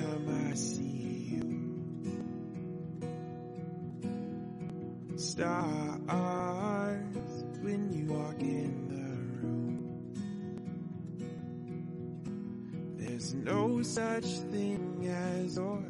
time I see you. Stars when you walk in the room. There's no such thing as ordinary.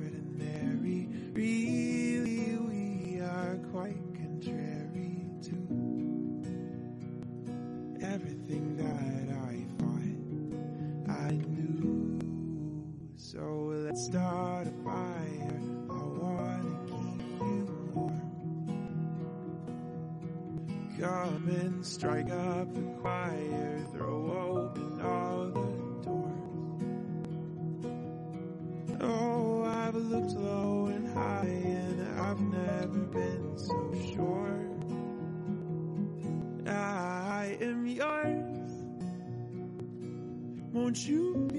Won't you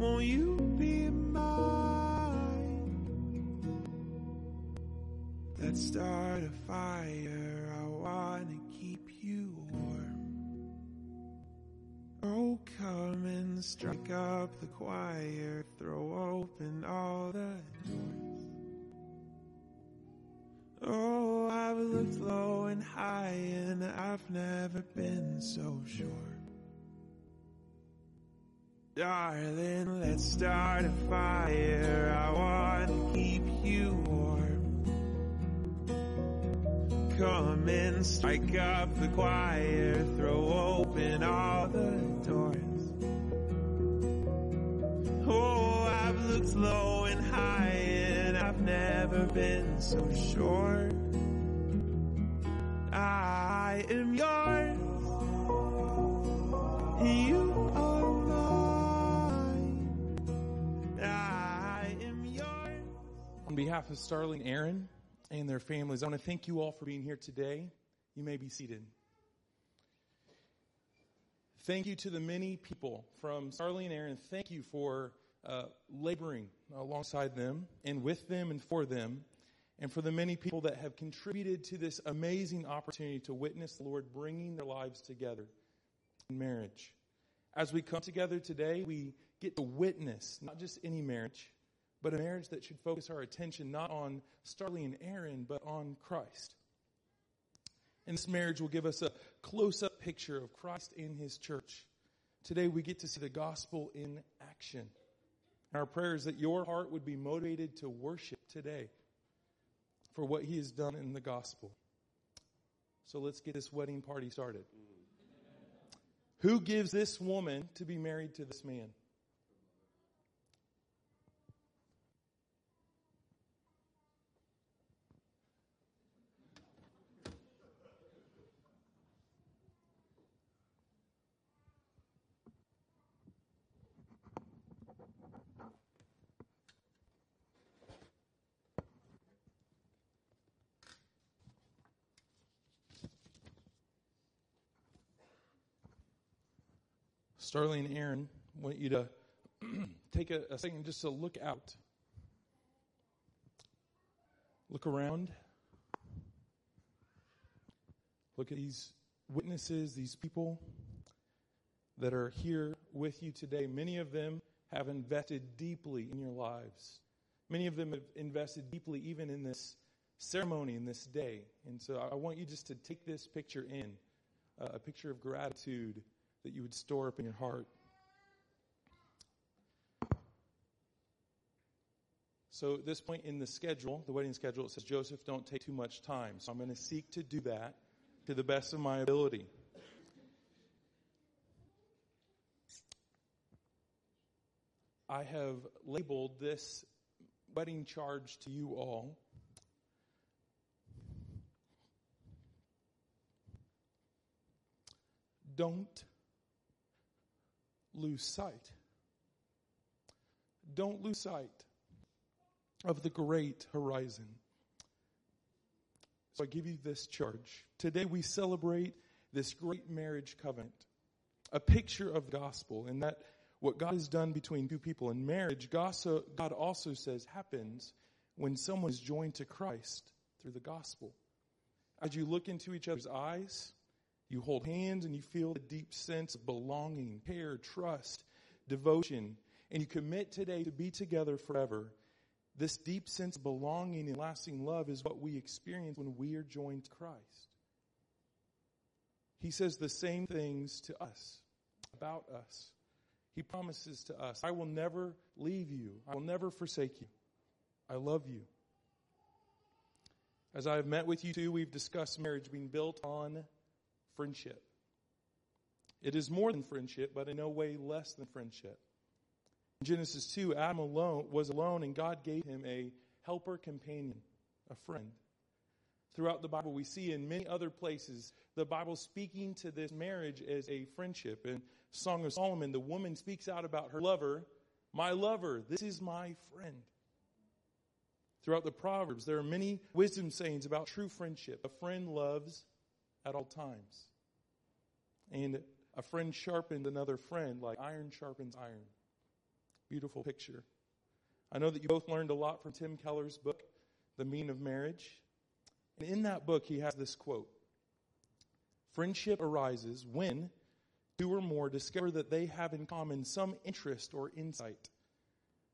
Won't you be mine? Let's start a fire. I wanna keep you warm. Oh, come and strike up the choir, throw open all the doors. Oh, I've looked low and high and I've never been so sure. Darling, let's start a fire. I wanna keep you warm. Come and strike up the choir, throw open all the doors. Oh, I've looked low and high and I've never been so sure. I am yours. Behalf of Starling Aaron and their families, I want to thank you all for being here today. You may be seated. Thank you to the many people from Starley and Aaron. Thank you for uh, laboring alongside them and with them and for them. And for the many people that have contributed to this amazing opportunity to witness the Lord bringing their lives together in marriage. As we come together today, we get to witness not just any marriage, but a marriage that should focus our attention not on Starley and Aaron, but on Christ. And this marriage will give us a close up picture of Christ in His church. Today we get to see the gospel in action. Our prayer is that your heart would be motivated to worship today for what He has done in the gospel. So let's get this wedding party started. Mm. Who gives this woman to be married to this man? Starley and Aaron, I want you to take a, a second just to look out. Look around. Look at these witnesses, these people. that are here with you today, many of them have invested deeply in your lives. Many of them have invested deeply even in this ceremony, in this day. And so I want you just to take this picture in uh, a picture of gratitude that you would store up in your heart. So at this point in the schedule, the wedding schedule, it says, Joseph, don't take too much time. So I'm going to seek to do that to the best of my ability. I have labeled this wedding charge to you all. Don't lose sight. Don't lose sight of the great horizon. So I give you this charge. Today we celebrate this great marriage covenant, a picture of the gospel, and that what God has done between two people in marriage, God also says happens when someone is joined to Christ through the gospel. As you look into each other's eyes, you hold hands and you feel a deep sense of belonging, care, trust, devotion, and you commit today to be together forever. This deep sense of belonging and lasting love is what we experience when we are joined to Christ. He says the same things to us, about us. He promises to us, I will never leave you. I will never forsake you. I love you. As I have met with you too, we've discussed marriage being built on friendship. It is more than friendship, but in no way less than friendship. In Genesis 2, Adam alone was alone and God gave him a helper companion, a friend. Throughout the Bible, we see in many other places the Bible speaking to this marriage as a friendship. In Song of Solomon, the woman speaks out about her lover, my lover, this is my friend. Throughout the Proverbs, there are many wisdom sayings about true friendship. A friend loves at all times. And a friend sharpens another friend like iron sharpens iron. Beautiful picture. I know that you both learned a lot from Tim Keller's book, The Meaning of Marriage. And in that book, he has this quote Friendship arises when two or more discover that they have in common some interest or insight.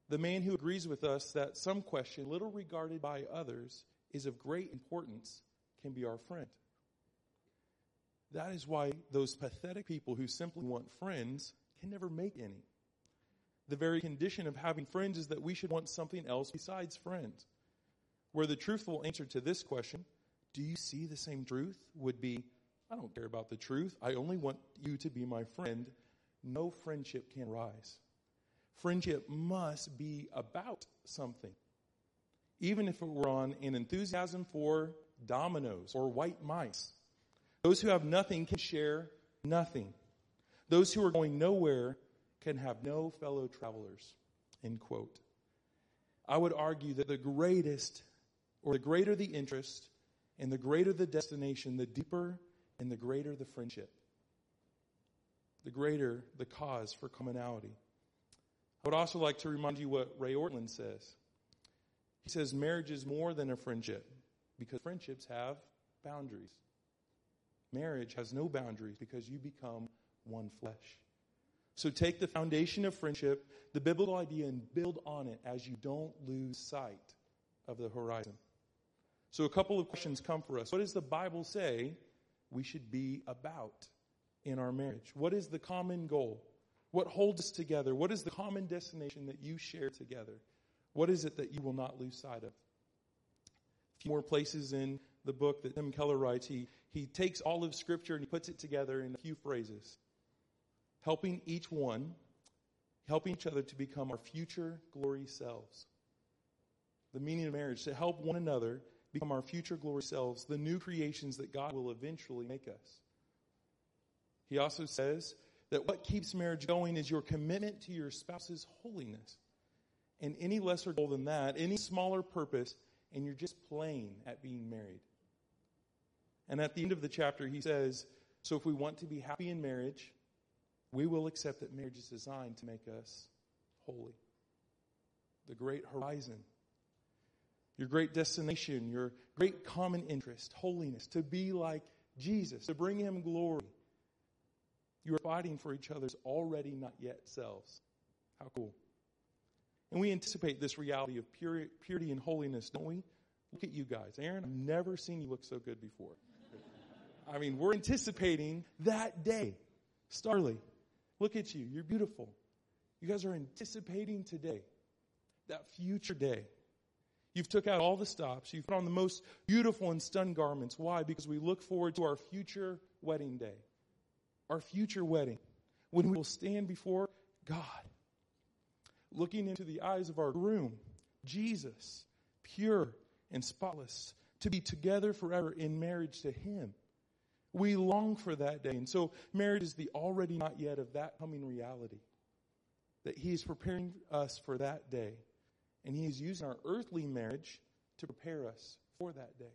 The man who agrees with us that some question, little regarded by others, is of great importance can be our friend. That is why those pathetic people who simply want friends can never make any. The very condition of having friends is that we should want something else besides friends. Where the truthful answer to this question, do you see the same truth, would be, I don't care about the truth. I only want you to be my friend. No friendship can rise. Friendship must be about something. Even if it were on an enthusiasm for dominoes or white mice. Those who have nothing can share nothing. Those who are going nowhere can have no fellow travelers. End quote. I would argue that the greatest, or the greater the interest, and the greater the destination, the deeper and the greater the friendship. The greater the cause for commonality. I would also like to remind you what Ray Ortlund says. He says marriage is more than a friendship because friendships have boundaries. Marriage has no boundaries because you become one flesh. So take the foundation of friendship, the biblical idea, and build on it as you don't lose sight of the horizon. So a couple of questions come for us. What does the Bible say we should be about in our marriage? What is the common goal? What holds us together? What is the common destination that you share together? What is it that you will not lose sight of? A few more places in the book that Tim Keller writes, he, he takes all of Scripture and he puts it together in a few phrases. Helping each one, helping each other to become our future glory selves. The meaning of marriage, to help one another become our future glory selves, the new creations that God will eventually make us. He also says that what keeps marriage going is your commitment to your spouse's holiness. And any lesser goal than that, any smaller purpose, and you're just playing at being married. And at the end of the chapter, he says, So if we want to be happy in marriage, we will accept that marriage is designed to make us holy. The great horizon, your great destination, your great common interest, holiness, to be like Jesus, to bring him glory. You are fighting for each other's already not yet selves. How cool. And we anticipate this reality of purity, and holiness, don't we? Look at you guys. Aaron, I've never seen you look so good before. I mean, we're anticipating that day. Starley, look at you. You're beautiful. You guys are anticipating today, that future day. You've took out all the stops. You've put on the most beautiful and stunning garments. Why? Because we look forward to our future wedding day. Our future wedding. When we will stand before God. Looking into the eyes of our groom, Jesus, pure and spotless, to be together forever in marriage to Him. We long for that day. And so marriage is the already not yet of that coming reality. That He is preparing us for that day. And He is using our earthly marriage to prepare us for that day.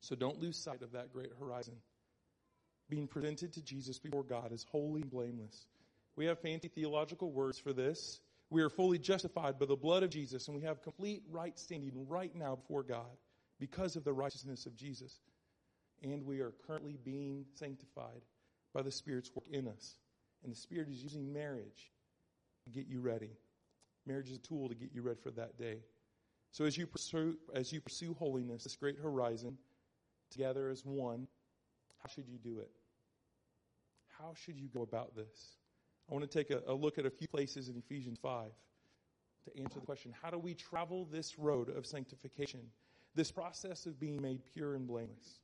So don't lose sight of that great horizon. Being presented to Jesus before God is holy and blameless. We have fancy theological words for this. We are fully justified by the blood of Jesus, and we have complete right standing right now before God because of the righteousness of Jesus. And we are currently being sanctified by the Spirit's work in us. And the Spirit is using marriage to get you ready. Marriage is a tool to get you ready for that day. So as you pursue, as you pursue holiness, this great horizon, together as one, how should you do it? How should you go about this? I want to take a, a look at a few places in Ephesians 5 to answer the question how do we travel this road of sanctification, this process of being made pure and blameless?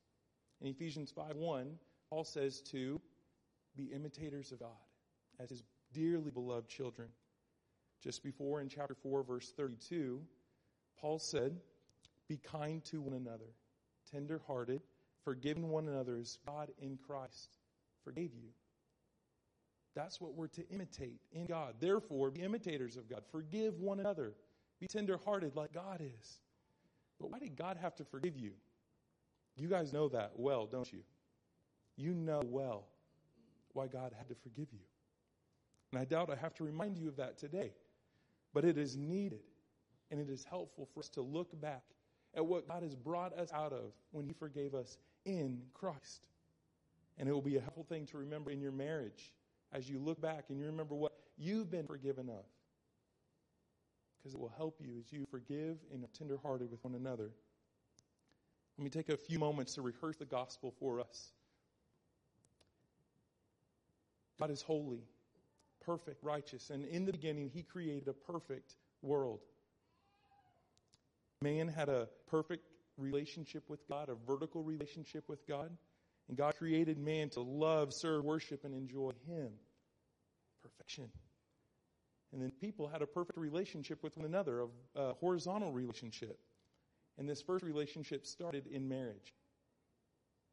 In Ephesians 5 1, Paul says to be imitators of God as his dearly beloved children. Just before in chapter 4, verse 32, Paul said, Be kind to one another, tender hearted, forgiving one another as God in Christ forgave you. That's what we're to imitate in God. Therefore, be imitators of God. Forgive one another. Be tenderhearted like God is. But why did God have to forgive you? You guys know that well, don't you? You know well why God had to forgive you. And I doubt I have to remind you of that today. But it is needed and it is helpful for us to look back at what God has brought us out of when He forgave us in Christ. And it will be a helpful thing to remember in your marriage as you look back and you remember what you've been forgiven of. Because it will help you as you forgive and are tenderhearted with one another. Let me take a few moments to rehearse the gospel for us. God is holy, perfect, righteous, and in the beginning, He created a perfect world. Man had a perfect relationship with God, a vertical relationship with God. And God created man to love, serve, worship, and enjoy Him. Perfection. And then people had a perfect relationship with one another, a, horizontal relationship. And this first relationship started in marriage.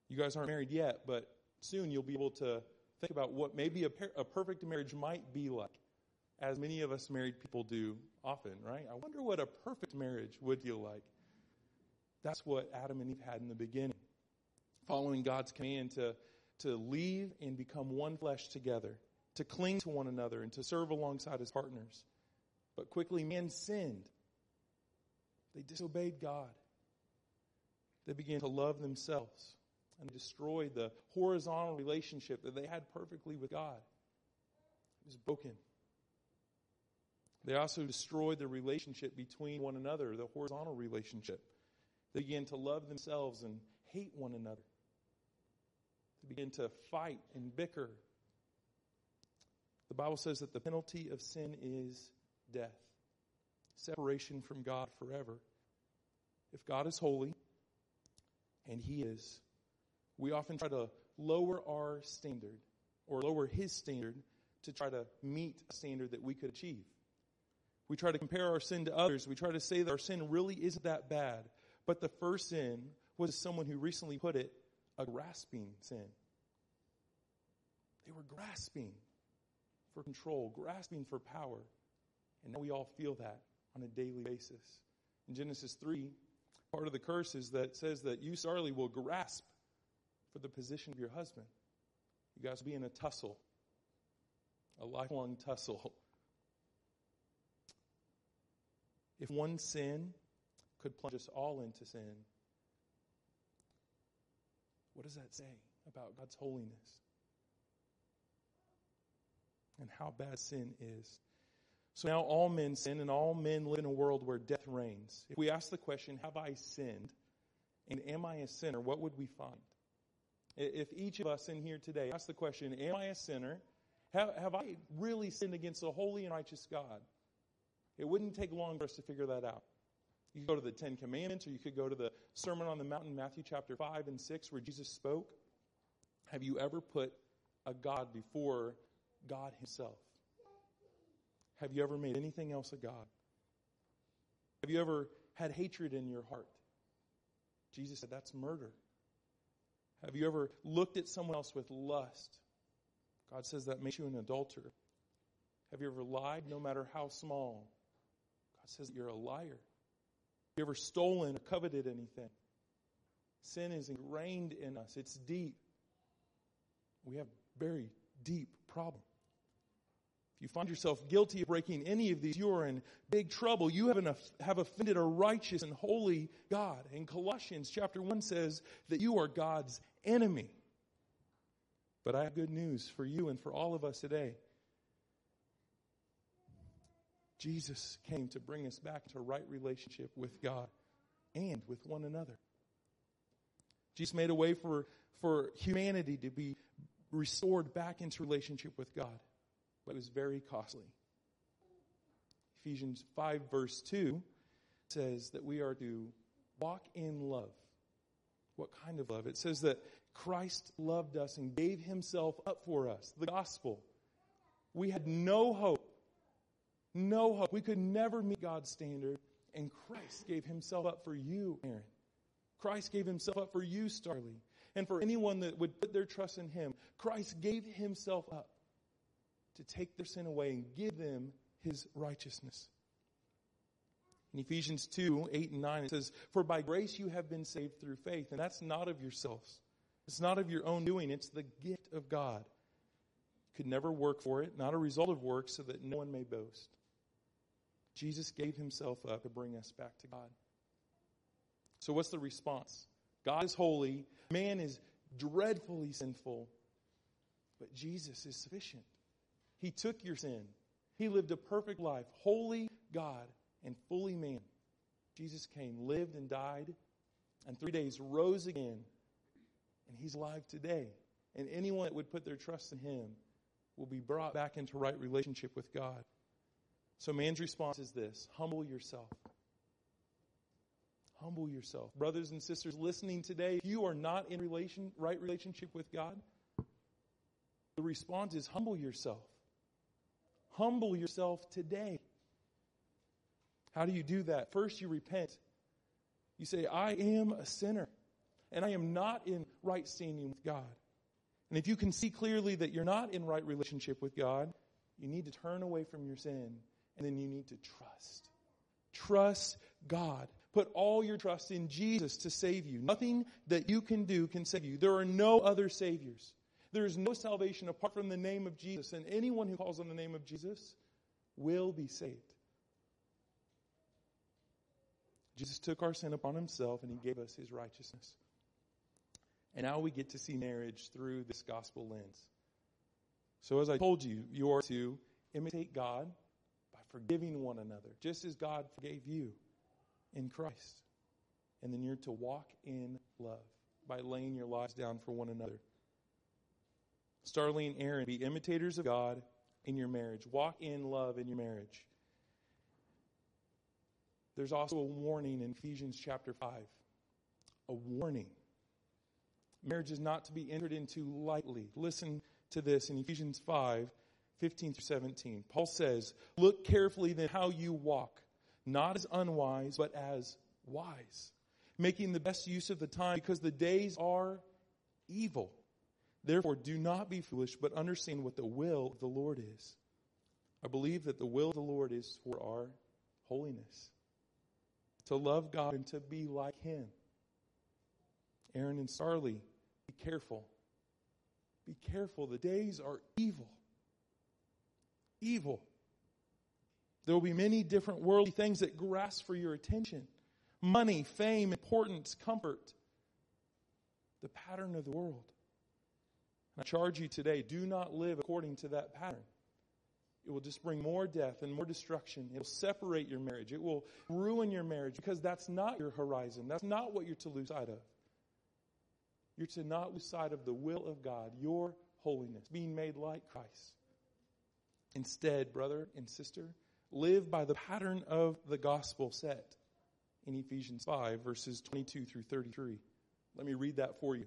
You guys aren't married yet, but soon you'll be able to think about what maybe a, per- a perfect marriage might be like, as many of us married people do often, right? I wonder what a perfect marriage would feel like. That's what Adam and Eve had in the beginning following God's command to, to leave and become one flesh together, to cling to one another, and to serve alongside his partners. But quickly, men sinned. They disobeyed God. They began to love themselves and destroyed the horizontal relationship that they had perfectly with God. It was broken. They also destroyed the relationship between one another, the horizontal relationship. They began to love themselves and hate one another They begin to fight and bicker. The Bible says that the penalty of sin is death, separation from God forever. If God is holy, and He is, we often try to lower our standard or lower His standard to try to meet a standard that we could achieve. We try to compare our sin to others. We try to say that our sin really isn't that bad. But the first sin was someone who recently put it a grasping sin. They were grasping for control, grasping for power. And now we all feel that on a daily basis. In Genesis 3, part of the curse is that says that you, Starley, will grasp for the position of your husband. You guys will be in a tussle, a lifelong tussle. If one sin could plunge us all into sin, what does that say about God's holiness? and how bad sin is. So now all men sin and all men live in a world where death reigns. If we ask the question, have I sinned? And am I a sinner? What would we find? If each of us in here today ask the question, am I a sinner? Have, have I really sinned against a holy and righteous God? It wouldn't take long for us to figure that out. You could go to the Ten Commandments, or you could go to the Sermon on the Mountain, Matthew chapter 5 and 6, where Jesus spoke. Have you ever put a God before God Himself? Have you ever made anything else a God? Have you ever had hatred in your heart? Jesus said that's murder. Have you ever looked at someone else with lust? God says that makes you an adulterer. Have you ever lied, no matter how small? God says you're a liar. Have you ever stolen or coveted anything? Sin is ingrained in us, it's deep. We have very deep problem. If you find yourself guilty of breaking any of these, you are in big trouble. You have, enough, have offended a righteous and holy God. And Colossians chapter 1 says that you are God's enemy. But I have good news for you and for all of us today. Jesus came to bring us back to right relationship with God and with one another. Jesus made a way for, for humanity to be restored back into relationship with God, but it was very costly. Ephesians 5 verse 2 says that we are to walk in love. What kind of love? It says that Christ loved us and gave himself up for us. The gospel. We had no hope. No hope. We could never meet God's standard. And Christ gave himself up for you, Aaron. Christ gave himself up for you, Starley. And for anyone that would put their trust in him. Christ gave himself up to take their sin away and give them his righteousness. In Ephesians 2, 8 and 9, it says, For by grace you have been saved through faith, and that's not of yourselves. It's not of your own doing, it's the gift of God. You could never work for it, not a result of work, so that no one may boast. Jesus gave himself up to bring us back to God. So, what's the response? God is holy, man is dreadfully sinful, but Jesus is sufficient. He took your sin, He lived a perfect life, holy God and fully man. Jesus came, lived, and died, and three days rose again and he's alive today. And anyone that would put their trust in him will be brought back into right relationship with God. So man's response is this humble yourself. Humble yourself. Brothers and sisters listening today, if you are not in relation, right relationship with God, the response is humble yourself. Humble yourself today. How do you do that? First, you repent. You say, I am a sinner and I am not in right standing with God. And if you can see clearly that you're not in right relationship with God, you need to turn away from your sin and then you need to trust. Trust God. Put all your trust in Jesus to save you. Nothing that you can do can save you. There are no other saviors. There is no salvation apart from the name of Jesus, and anyone who calls on the name of Jesus will be saved. Jesus took our sin upon himself and he gave us his righteousness. And now we get to see marriage through this gospel lens. So, as I told you, you are to imitate God by forgiving one another, just as God forgave you in Christ. And then you're to walk in love by laying your lives down for one another. Starling Aaron, be imitators of God in your marriage. Walk in love in your marriage. There's also a warning in Ephesians chapter 5. A warning Marriage is not to be entered into lightly. Listen to this in Ephesians 5 15 through 17. Paul says, Look carefully then how you walk, not as unwise, but as wise, making the best use of the time because the days are evil. Therefore, do not be foolish, but understand what the will of the Lord is. I believe that the will of the Lord is for our holiness, to love God and to be like Him. Aaron and Starley be careful. Be careful. The days are evil. Evil. There will be many different worldly things that grasp for your attention money, fame, importance, comfort. The pattern of the world. I charge you today do not live according to that pattern. It will just bring more death and more destruction. It will separate your marriage. It will ruin your marriage because that's not your horizon. That's not what you're to lose sight of. You're to not lose sight of the will of God, your holiness, being made like Christ. Instead, brother and sister, live by the pattern of the gospel set in Ephesians 5, verses 22 through 33. Let me read that for you.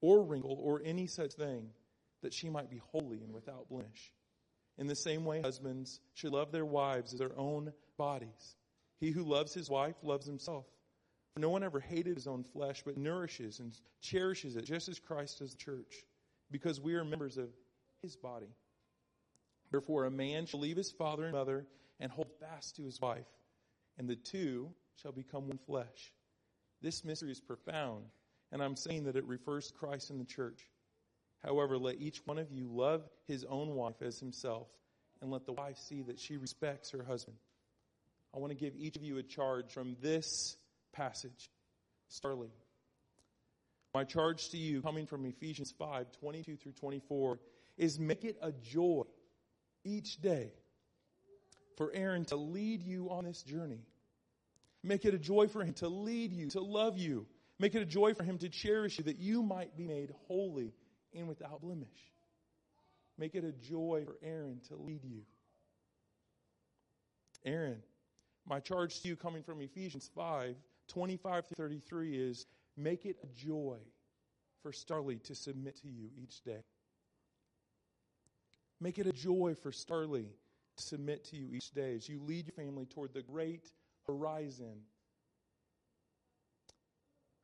or wrinkle or any such thing, that she might be holy and without blemish. In the same way, husbands should love their wives as their own bodies. He who loves his wife loves himself. For no one ever hated his own flesh, but nourishes and cherishes it, just as Christ does the church, because we are members of his body. Therefore, a man shall leave his father and mother and hold fast to his wife, and the two shall become one flesh. This mystery is profound and I'm saying that it refers to Christ and the church. However, let each one of you love his own wife as himself, and let the wife see that she respects her husband. I want to give each of you a charge from this passage. Starley. My charge to you, coming from Ephesians 5 22 through 24, is make it a joy each day for Aaron to lead you on this journey. Make it a joy for him to lead you, to love you, Make it a joy for him to cherish you that you might be made holy and without blemish. Make it a joy for Aaron to lead you. Aaron, my charge to you coming from Ephesians 5 25 through 33 is make it a joy for Starley to submit to you each day. Make it a joy for Starley to submit to you each day as you lead your family toward the great horizon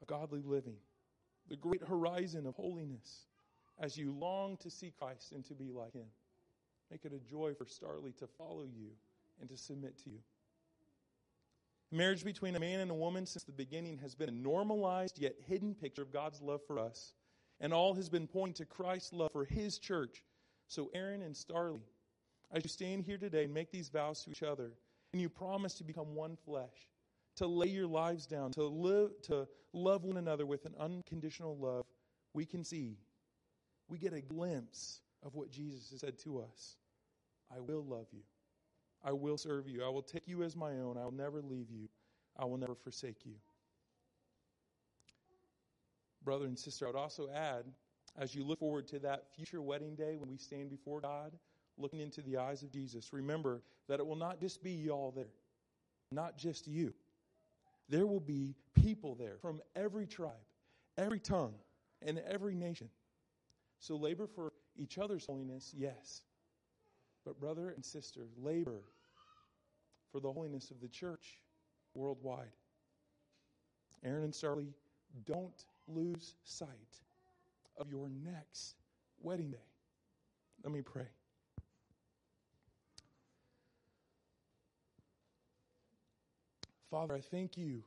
of godly living, the great horizon of holiness as you long to see Christ and to be like Him. Make it a joy for Starley to follow you and to submit to you. Marriage between a man and a woman since the beginning has been a normalized yet hidden picture of God's love for us, and all has been pointing to Christ's love for His church. So, Aaron and Starley, as you stand here today and make these vows to each other, and you promise to become one flesh, to lay your lives down, to live, to love one another with an unconditional love, we can see, we get a glimpse of what Jesus has said to us. I will love you. I will serve you. I will take you as my own. I will never leave you. I will never forsake you. Brother and sister, I would also add, as you look forward to that future wedding day when we stand before God, looking into the eyes of Jesus, remember that it will not just be y'all there, not just you there will be people there from every tribe, every tongue, and every nation. So labor for each other's holiness, yes. But, brother and sister, labor for the holiness of the church worldwide. Aaron and Starley, don't lose sight of your next wedding day. Let me pray. Father, I thank you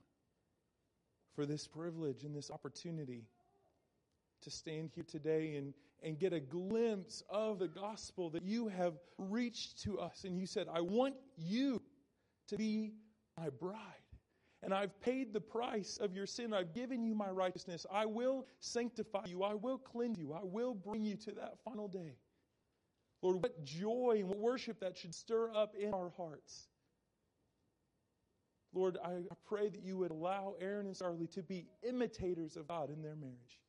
for this privilege and this opportunity to stand here today and, and get a glimpse of the gospel that you have reached to us. And you said, I want you to be my bride. And I've paid the price of your sin. I've given you my righteousness. I will sanctify you. I will cleanse you. I will bring you to that final day. Lord, what joy and what worship that should stir up in our hearts. Lord, I pray that you would allow Aaron and Starley to be imitators of God in their marriage.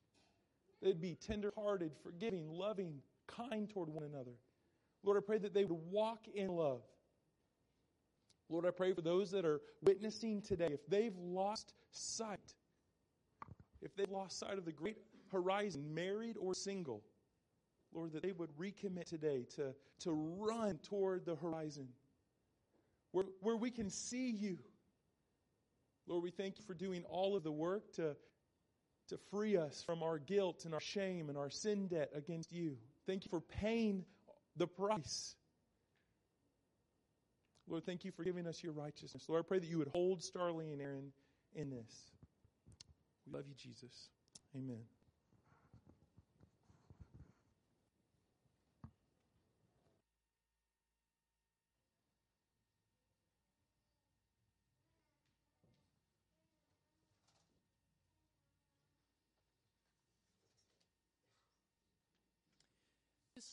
They'd be tenderhearted, forgiving, loving, kind toward one another. Lord, I pray that they would walk in love. Lord, I pray for those that are witnessing today, if they've lost sight, if they've lost sight of the great horizon, married or single, Lord, that they would recommit today to, to run toward the horizon where, where we can see you Lord, we thank you for doing all of the work to, to free us from our guilt and our shame and our sin debt against you. Thank you for paying the price. Lord, thank you for giving us your righteousness. Lord, I pray that you would hold Starley and Aaron in this. We love you, Jesus. Amen.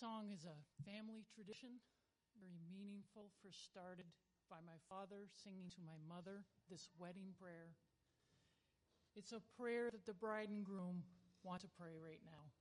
Song is a family tradition, very meaningful, first started by my father singing to my mother this wedding prayer. It's a prayer that the bride and groom want to pray right now.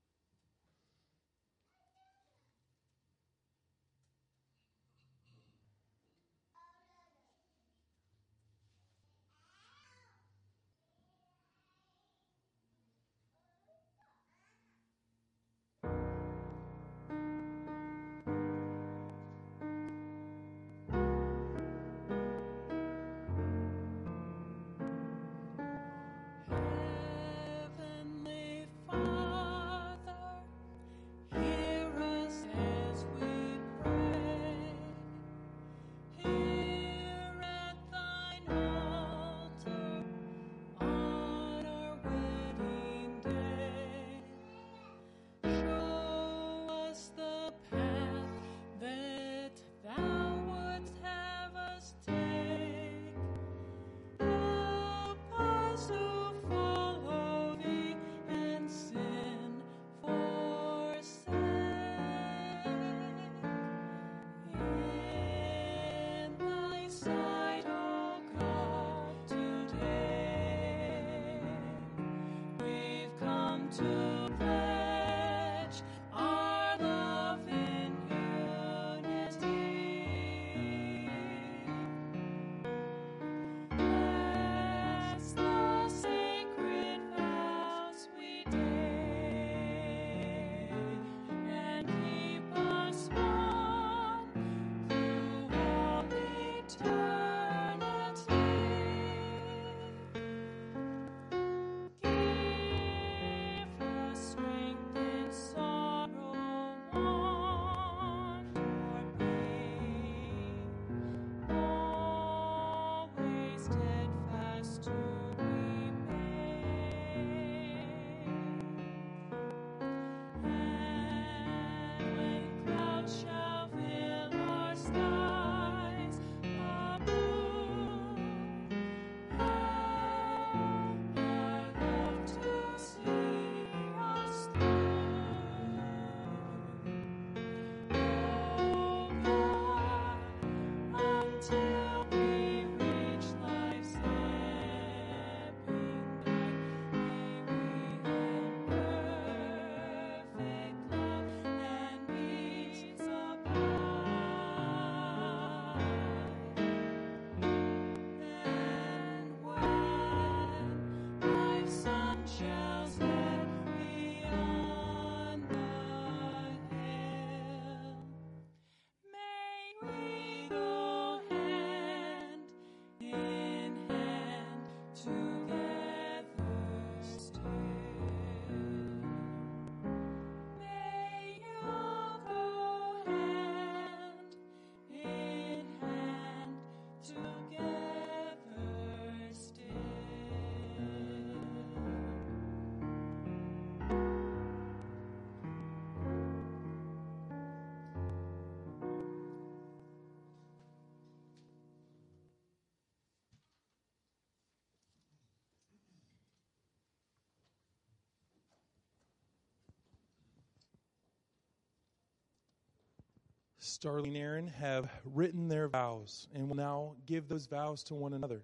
Starley and Aaron have written their vows and will now give those vows to one another.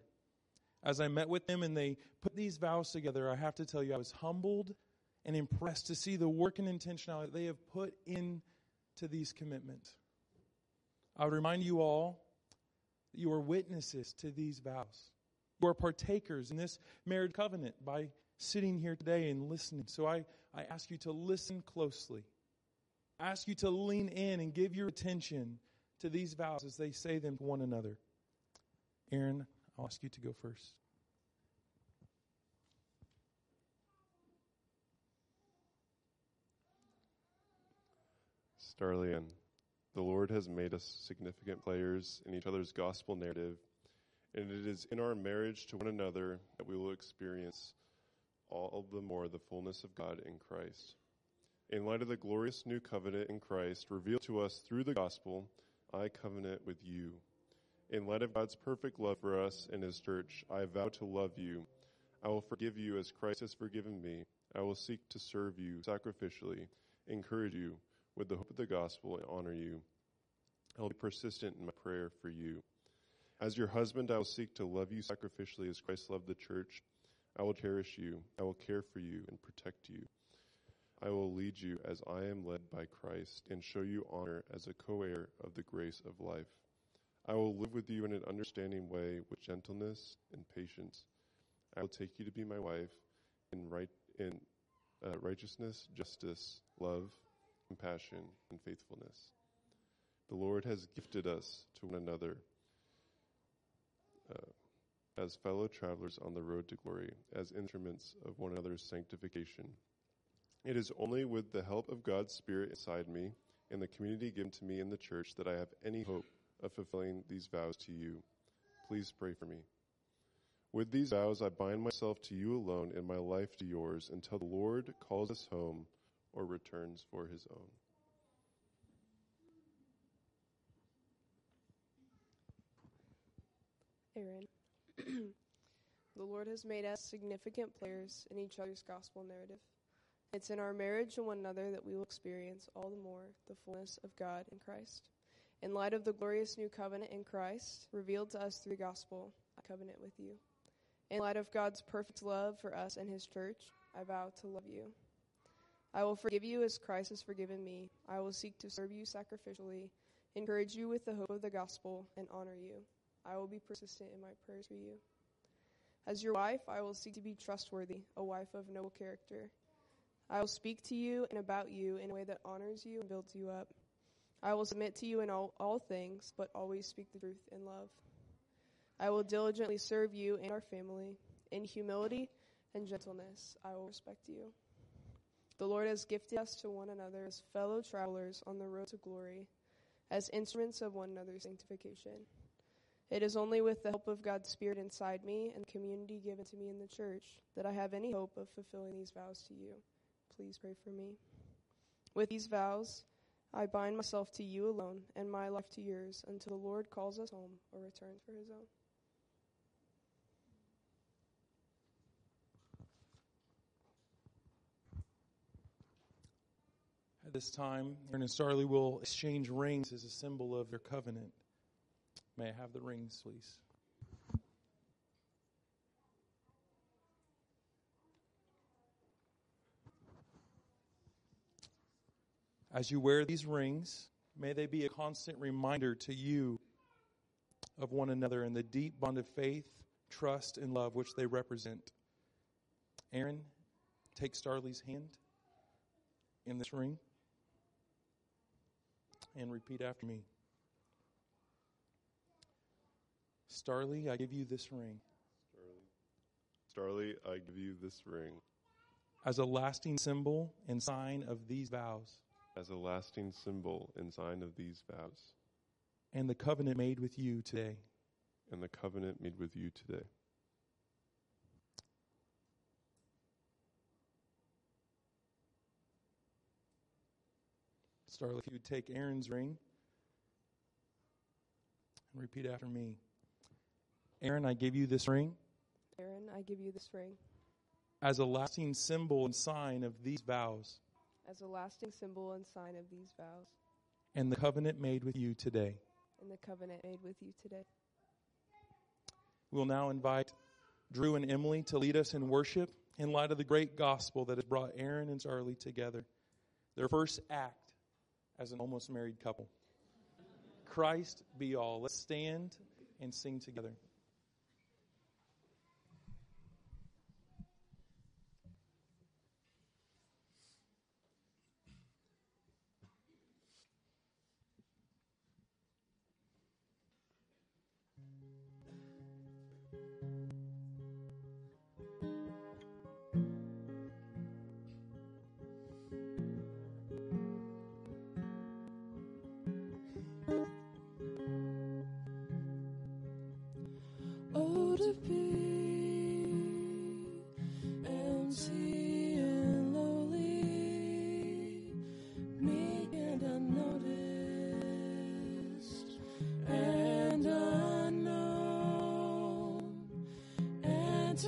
As I met with them and they put these vows together, I have to tell you, I was humbled and impressed to see the work and intentionality they have put into these commitments. I would remind you all that you are witnesses to these vows. You are partakers in this marriage covenant by sitting here today and listening. So I, I ask you to listen closely. Ask you to lean in and give your attention to these vows as they say them to one another. Aaron, I'll ask you to go first. Starley, The Lord has made us significant players in each other's gospel narrative, and it is in our marriage to one another that we will experience all the more the fullness of God in Christ. In light of the glorious new covenant in Christ revealed to us through the gospel, I covenant with you. In light of God's perfect love for us and His church, I vow to love you. I will forgive you as Christ has forgiven me. I will seek to serve you sacrificially, encourage you with the hope of the gospel, and honor you. I will be persistent in my prayer for you. As your husband, I will seek to love you sacrificially as Christ loved the church. I will cherish you. I will care for you and protect you. I will lead you as I am led by Christ and show you honor as a co heir of the grace of life. I will live with you in an understanding way with gentleness and patience. I will take you to be my wife in, right, in uh, righteousness, justice, love, compassion, and faithfulness. The Lord has gifted us to one another uh, as fellow travelers on the road to glory, as instruments of one another's sanctification. It is only with the help of God's Spirit inside me and the community given to me in the church that I have any hope of fulfilling these vows to you. Please pray for me. With these vows, I bind myself to you alone and my life to yours until the Lord calls us home or returns for his own. Aaron. the Lord has made us significant players in each other's gospel narrative. It's in our marriage to one another that we will experience all the more the fullness of God in Christ. In light of the glorious new covenant in Christ, revealed to us through the gospel, I covenant with you. In light of God's perfect love for us and his church, I vow to love you. I will forgive you as Christ has forgiven me. I will seek to serve you sacrificially, encourage you with the hope of the gospel, and honor you. I will be persistent in my prayers for you. As your wife, I will seek to be trustworthy, a wife of noble character. I will speak to you and about you in a way that honors you and builds you up. I will submit to you in all, all things, but always speak the truth in love. I will diligently serve you and our family. In humility and gentleness, I will respect you. The Lord has gifted us to one another as fellow travelers on the road to glory, as instruments of one another's sanctification. It is only with the help of God's Spirit inside me and the community given to me in the church that I have any hope of fulfilling these vows to you. Please pray for me. With these vows, I bind myself to you alone and my life to yours until the Lord calls us home or returns for his own. At this time, Aaron and Starley will exchange rings as a symbol of their covenant. May I have the rings, please? As you wear these rings, may they be a constant reminder to you of one another and the deep bond of faith, trust, and love which they represent. Aaron, take Starley's hand in this ring and repeat after me. Starley, I give you this ring. Starley, I give you this ring as a lasting symbol and sign of these vows as a lasting symbol and sign of these vows and the covenant made with you today. and the covenant made with you today. Starley, if you would take Aaron's ring and repeat after me. Aaron, I give you this ring Aaron, I give you this ring as a lasting symbol and sign of these vows as a lasting symbol and sign of these vows and the covenant made with you today. and the covenant made with you today. We'll now invite Drew and Emily to lead us in worship in light of the great gospel that has brought Aaron and Starley together. Their first act as an almost married couple. Christ be all. Let's stand and sing together.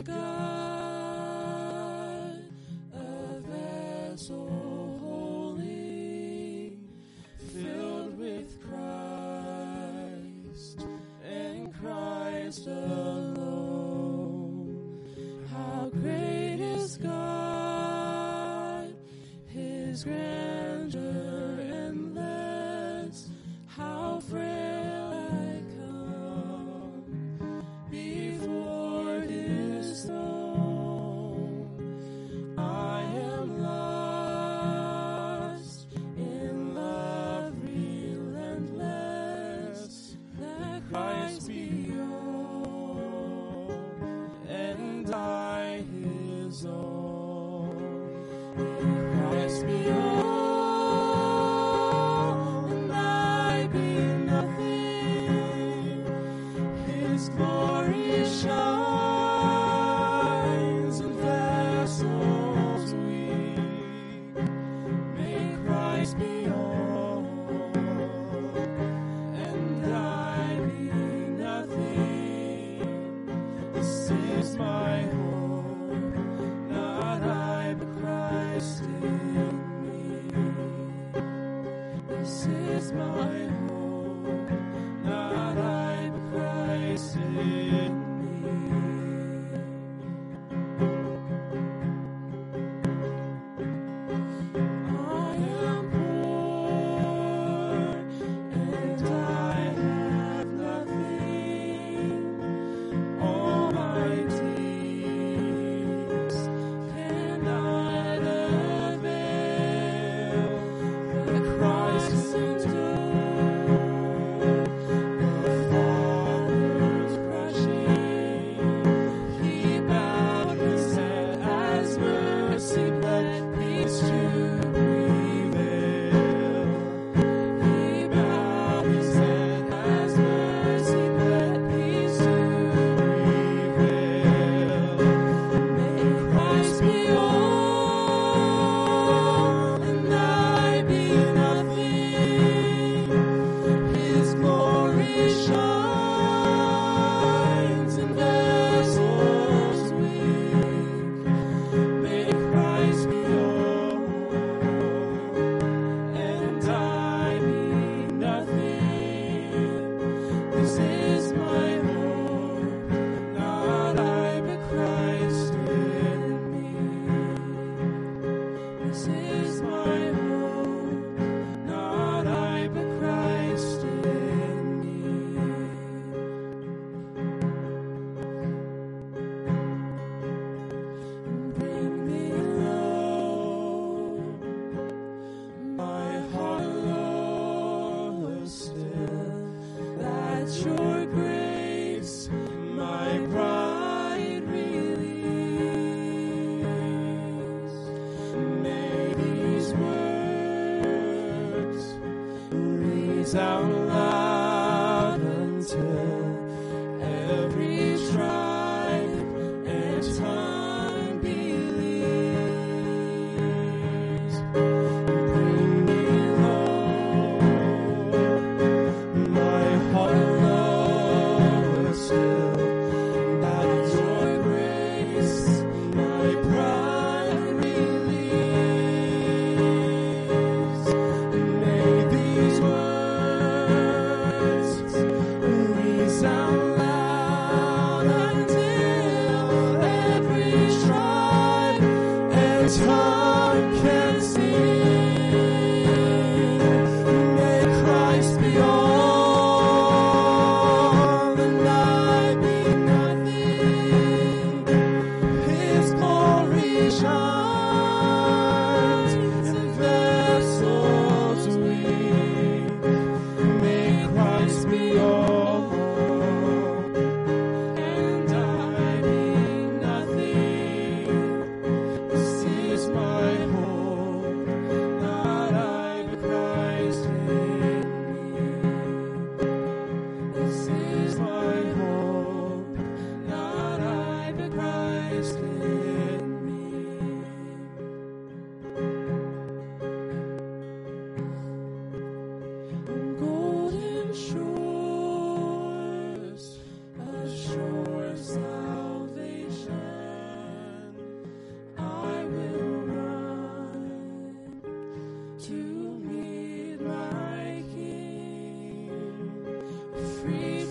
And His own.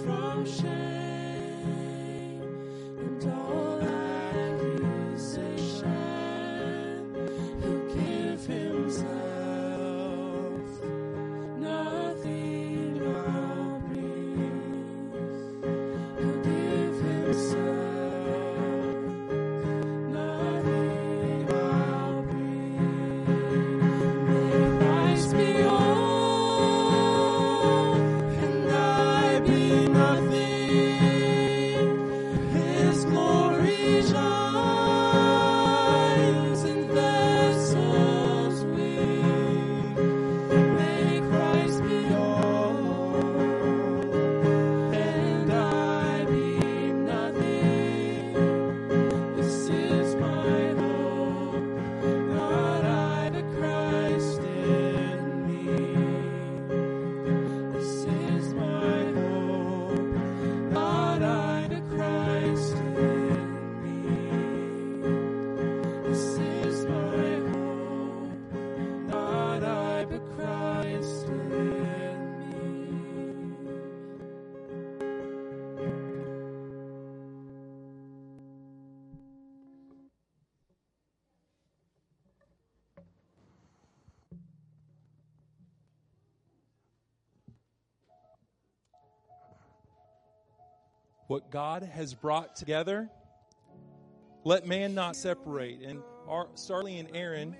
from shame and all. What God has brought together, let man not separate. And our, Starley and Aaron,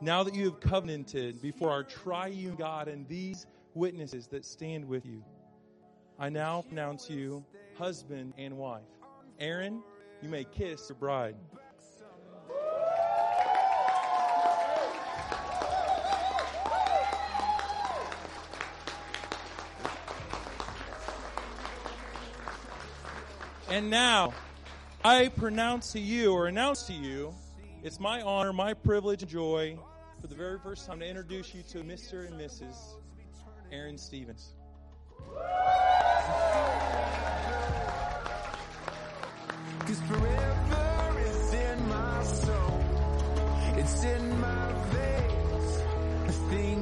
now that you have covenanted before our triune God and these witnesses that stand with you, I now pronounce you husband and wife. Aaron, you may kiss your bride. And now, I pronounce to you or announce to you, it's my honor, my privilege, and joy for the very first time to introduce you to Mr. and Mrs. Aaron Stevens. Cause forever is in my soul. It's in my veins. I think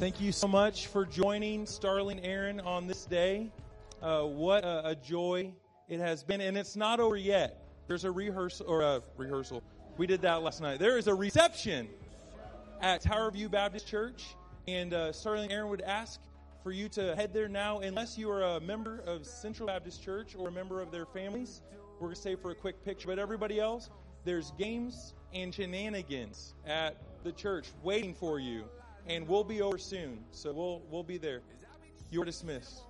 Thank you so much for joining Starling Aaron on this day. Uh, what a, a joy it has been, and it's not over yet. There's a rehearsal or a rehearsal. We did that last night. There is a reception at Tower View Baptist Church, and uh, Starling Aaron would ask for you to head there now, unless you are a member of Central Baptist Church or a member of their families. We're going to stay for a quick picture, but everybody else, there's games and shenanigans at the church waiting for you, and we'll be over soon. So we'll we'll be there. You're dismissed.